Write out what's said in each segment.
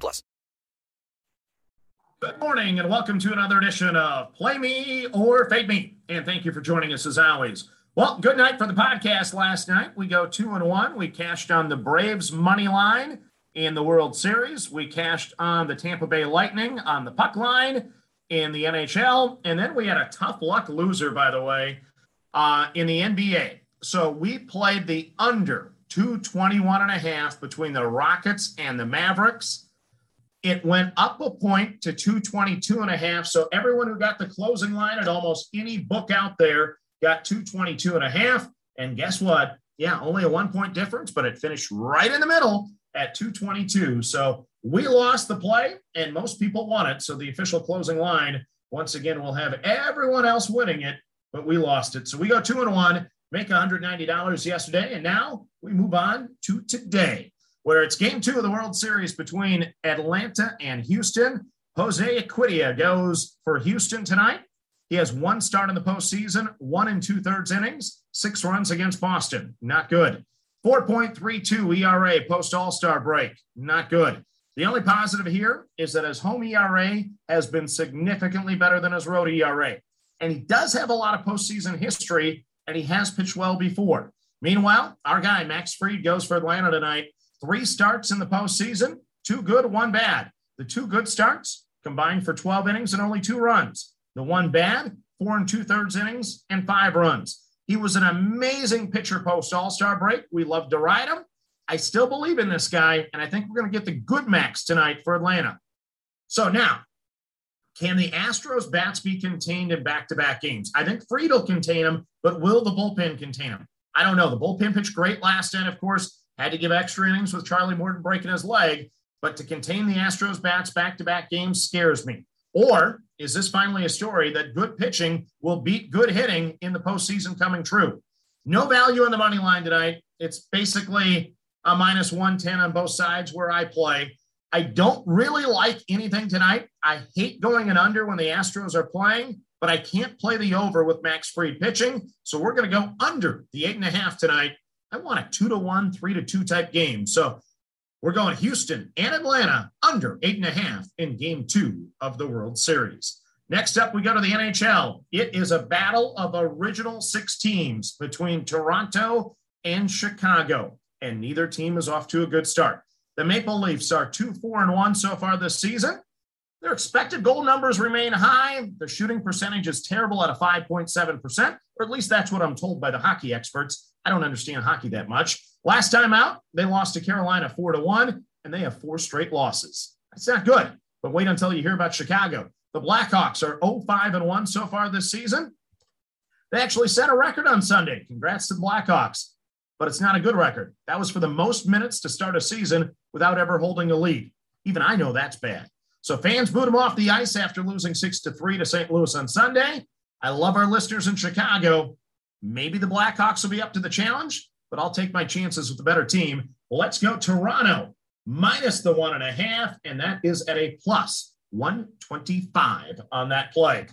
plus. Good morning and welcome to another edition of Play Me or Fade Me. And thank you for joining us as always. Well, good night for the podcast last night. We go two and one. We cashed on the Braves money line in the World Series. We cashed on the Tampa Bay Lightning on the puck line in the NHL. And then we had a tough luck loser, by the way, uh, in the NBA. So we played the under 221 and a half between the Rockets and the Mavericks. It went up a point to 222 and a half. So everyone who got the closing line at almost any book out there got 222 and a half. And guess what? Yeah, only a one point difference, but it finished right in the middle at 222. So we lost the play and most people won it. So the official closing line, once again, will have everyone else winning it, but we lost it. So we go two and one, make $190 yesterday. And now we move on to today, where it's game two of the World Series between Atlanta and Houston. Jose Urquidy goes for Houston tonight. He has one start in the postseason, one and two thirds innings, six runs against Boston. Not good. 4.32 ERA post All Star break. Not good. The only positive here is that his home ERA has been significantly better than his road ERA. And he does have a lot of postseason history, and he has pitched well before. Meanwhile, our guy, Max Fried, goes for Atlanta tonight. Three starts in the postseason, two good, one bad. The two good starts combined for 12 innings and only two runs. The one bad, four and two thirds innings and five runs. He was an amazing pitcher post All Star break. We love to ride him. I still believe in this guy, and I think we're going to get the good max tonight for Atlanta. So now, can the Astros bats be contained in back to back games? I think Fried will contain them, but will the bullpen contain them? I don't know. The bullpen pitched great last end, of course, had to give extra innings with Charlie Morton breaking his leg, but to contain the Astros bats back to back games scares me. Or is this finally a story that good pitching will beat good hitting in the postseason coming true? No value on the money line tonight. It's basically a minus 110 on both sides where I play. I don't really like anything tonight. I hate going an under when the Astros are playing, but I can't play the over with Max Fried pitching. So we're going to go under the eight and a half tonight. I want a two to one, three to two type game. So we're going Houston and Atlanta under eight and a half in game two of the World Series. Next up, we go to the NHL. It is a battle of original six teams between Toronto and Chicago, and neither team is off to a good start. The Maple Leafs are 2 4 and 1 so far this season. Their expected goal numbers remain high. Their shooting percentage is terrible at a 5.7%, or at least that's what I'm told by the hockey experts. I don't understand hockey that much. Last time out, they lost to Carolina 4 to 1, and they have four straight losses. That's not good, but wait until you hear about Chicago. The Blackhawks are 0 5 and 1 so far this season. They actually set a record on Sunday. Congrats to the Blackhawks, but it's not a good record. That was for the most minutes to start a season without ever holding a lead. Even I know that's bad. So fans boot them off the ice after losing 6 to 3 to St. Louis on Sunday. I love our listeners in Chicago. Maybe the Blackhawks will be up to the challenge, but I'll take my chances with the better team. Let's go Toronto minus the one and a half, and that is at a plus 125 on that play.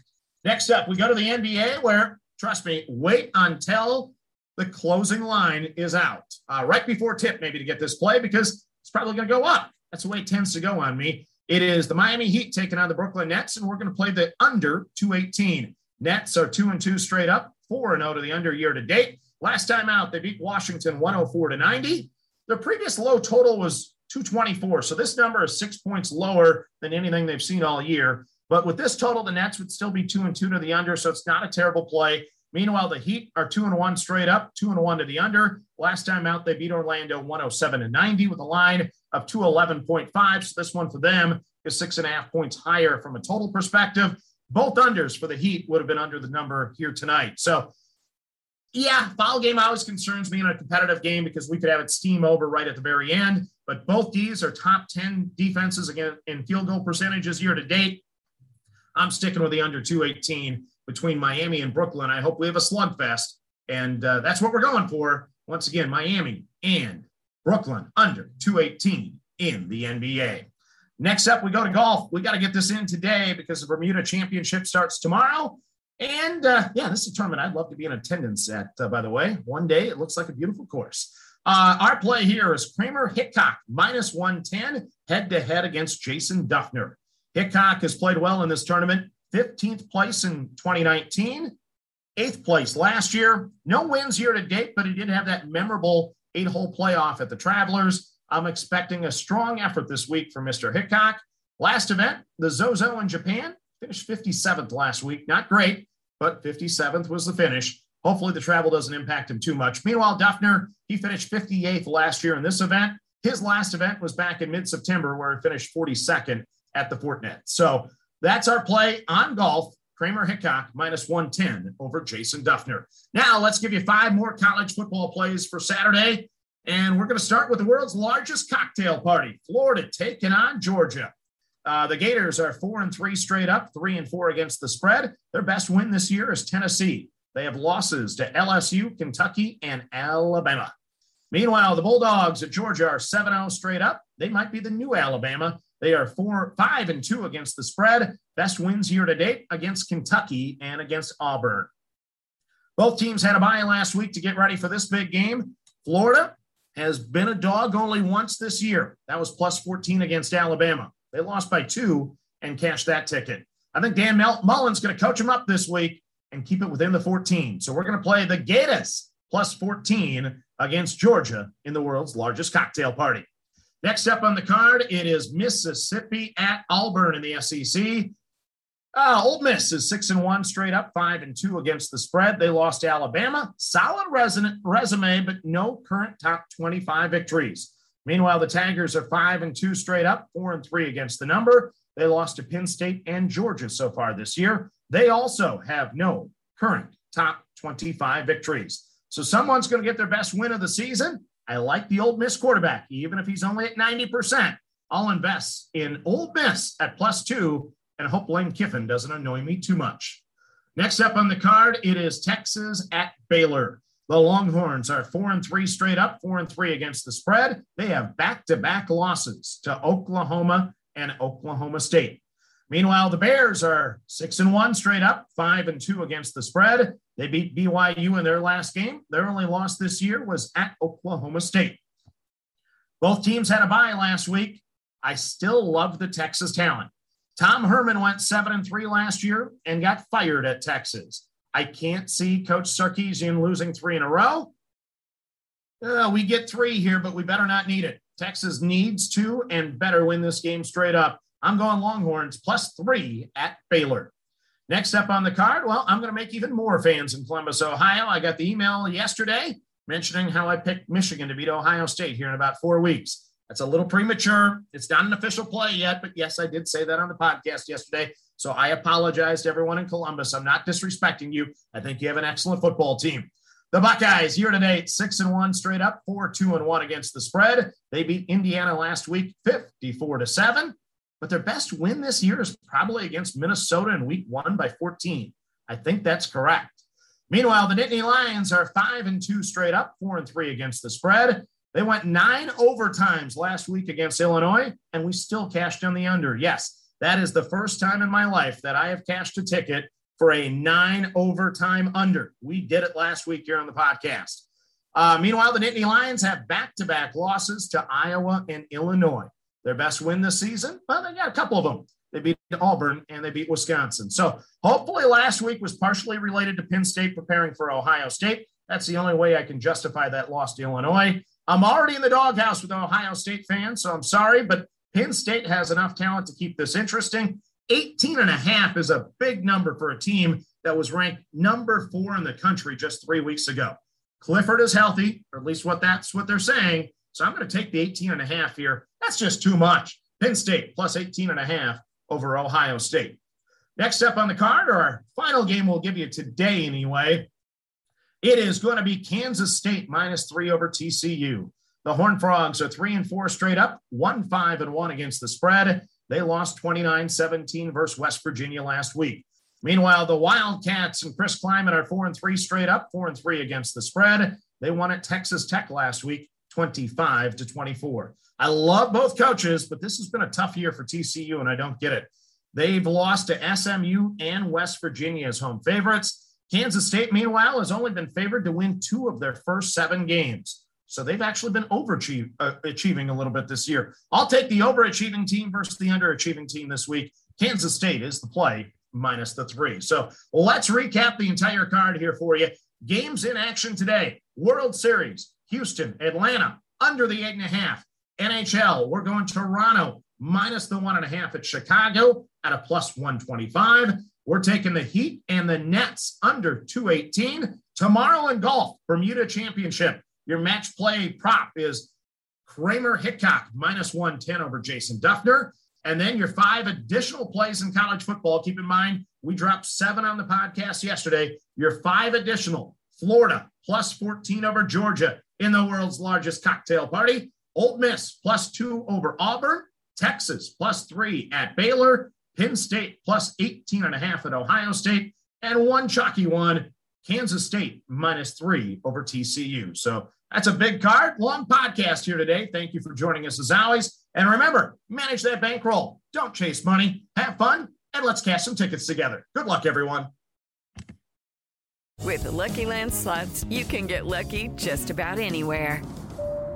Next up, we go to the NBA where, trust me, wait until the closing line is out. Uh, right before tip, maybe to get this play because it's probably going to go up. That's the way it tends to go on me. It is the Miami Heat taking on the Brooklyn Nets, and we're going to play the under 218. Nets are two and two straight up, four and zero to the under year to date. Last time out, they beat Washington 104 to 90. Their previous low total was 224. So this number is six points lower than anything they've seen all year. But with this total, the Nets would still be two and two to the under. So it's not a terrible play. Meanwhile, the Heat are two and one straight up, two and one to the under. Last time out, they beat Orlando 107 and 90 with a line of 211.5. So this one for them is six and a half points higher from a total perspective. Both unders for the Heat would have been under the number here tonight. So yeah, foul game always concerns me in a competitive game because we could have it steam over right at the very end. but both these are top 10 defenses again in field goal percentages year to date. I'm sticking with the under 218 between Miami and Brooklyn. I hope we have a slugfest, and uh, that's what we're going for. Once again, Miami and Brooklyn under 218 in the NBA. Next up, we go to golf. We got to get this in today because the Bermuda Championship starts tomorrow. And uh, yeah, this is a tournament I'd love to be in attendance at, uh, by the way. One day, it looks like a beautiful course. Uh, our play here is Kramer Hickok, minus 110, head to head against Jason Dufner. Hickok has played well in this tournament, 15th place in 2019, eighth place last year. No wins here to date, but he did have that memorable eight hole playoff at the Travelers. I'm expecting a strong effort this week for Mr. Hickok. Last event, the Zozo in Japan, finished 57th last week. Not great, but 57th was the finish. Hopefully, the travel doesn't impact him too much. Meanwhile, Dufner, he finished 58th last year in this event. His last event was back in mid September, where he finished 42nd at the Fortinet. So that's our play on golf. Kramer Hickok minus 110 over Jason Dufner. Now, let's give you five more college football plays for Saturday. And we're going to start with the world's largest cocktail party Florida taking on Georgia. Uh, the Gators are four and three straight up, three and four against the spread. Their best win this year is Tennessee. They have losses to LSU, Kentucky, and Alabama. Meanwhile, the Bulldogs at Georgia are 7 0 straight up. They might be the new Alabama. They are four, five, and two against the spread. Best wins year to date against Kentucky and against Auburn. Both teams had a bye last week to get ready for this big game. Florida has been a dog only once this year. That was plus 14 against Alabama. They lost by two and cashed that ticket. I think Dan Mullen's going to coach them up this week and keep it within the 14. So we're going to play the Gators plus 14 against Georgia in the world's largest cocktail party. Next up on the card, it is Mississippi at Auburn in the SEC. Uh, Miss is six and one straight up, five and two against the spread. They lost to Alabama. Solid resume, but no current top 25 victories. Meanwhile, the Tigers are five and two straight up, four and three against the number. They lost to Penn State and Georgia so far this year. They also have no current top 25 victories. So someone's going to get their best win of the season. I like the Ole Miss quarterback, even if he's only at 90%. I'll invest in Ole Miss at plus two and hope Lane Kiffin doesn't annoy me too much. Next up on the card, it is Texas at Baylor. The Longhorns are four and three straight up, four and three against the spread. They have back to back losses to Oklahoma and Oklahoma State. Meanwhile, the Bears are six and one straight up, five and two against the spread. They beat BYU in their last game. Their only loss this year was at Oklahoma State. Both teams had a bye last week. I still love the Texas talent. Tom Herman went seven and three last year and got fired at Texas. I can't see Coach Sarkisian losing three in a row. Uh, we get three here, but we better not need it. Texas needs to and better win this game straight up. I'm going Longhorns plus three at Baylor. Next up on the card, well, I'm going to make even more fans in Columbus, Ohio. I got the email yesterday mentioning how I picked Michigan to beat Ohio State here in about four weeks. That's a little premature. It's not an official play yet, but yes, I did say that on the podcast yesterday. So I apologize to everyone in Columbus. I'm not disrespecting you. I think you have an excellent football team. The Buckeyes year to date, six and one straight up, four, two and one against the spread. They beat Indiana last week, 54 to seven but their best win this year is probably against Minnesota in week one by 14. I think that's correct. Meanwhile, the Nittany Lions are five and two straight up, four and three against the spread. They went nine overtimes last week against Illinois, and we still cashed on the under. Yes, that is the first time in my life that I have cashed a ticket for a nine overtime under. We did it last week here on the podcast. Uh, meanwhile, the Nittany Lions have back to back losses to Iowa and Illinois. Their best win this season? Well, they got a couple of them. They beat Auburn and they beat Wisconsin. So hopefully last week was partially related to Penn State preparing for Ohio State. That's the only way I can justify that loss to Illinois. I'm already in the doghouse with Ohio State fans, so I'm sorry, but Penn State has enough talent to keep this interesting. 18 and a half is a big number for a team that was ranked number four in the country just three weeks ago. Clifford is healthy, or at least what that's what they're saying. So I'm going to take the 18 and a half here. That's just too much. Penn State plus 18 and a half over Ohio State. Next up on the card, our final game we'll give you today anyway, it is going to be Kansas State minus three over TCU. The Horn Frogs are three and four straight up, one five and one against the spread. They lost 29 17 versus West Virginia last week. Meanwhile, the Wildcats and Chris Klieman are four and three straight up, four and three against the spread. They won at Texas Tech last week, 25 to 24. I love both coaches, but this has been a tough year for TCU, and I don't get it. They've lost to SMU and West Virginia as home favorites. Kansas State, meanwhile, has only been favored to win two of their first seven games. So they've actually been overachieving uh, a little bit this year. I'll take the overachieving team versus the underachieving team this week. Kansas State is the play minus the three. So let's recap the entire card here for you. Games in action today World Series, Houston, Atlanta, under the eight and a half. NHL, we're going Toronto minus the one and a half at Chicago at a plus 125. We're taking the Heat and the Nets under 218. Tomorrow in golf, Bermuda Championship. Your match play prop is Kramer Hickok minus 110 over Jason Dufner. And then your five additional plays in college football. Keep in mind, we dropped seven on the podcast yesterday. Your five additional Florida plus 14 over Georgia in the world's largest cocktail party. Ole Miss plus two over Auburn. Texas plus three at Baylor. Penn State plus 18 and a half at Ohio State. And one chalky one, Kansas State minus three over TCU. So that's a big card. Long podcast here today. Thank you for joining us as always. And remember, manage that bankroll. Don't chase money. Have fun, and let's cash some tickets together. Good luck, everyone. With the Lucky Land slots, you can get lucky just about anywhere.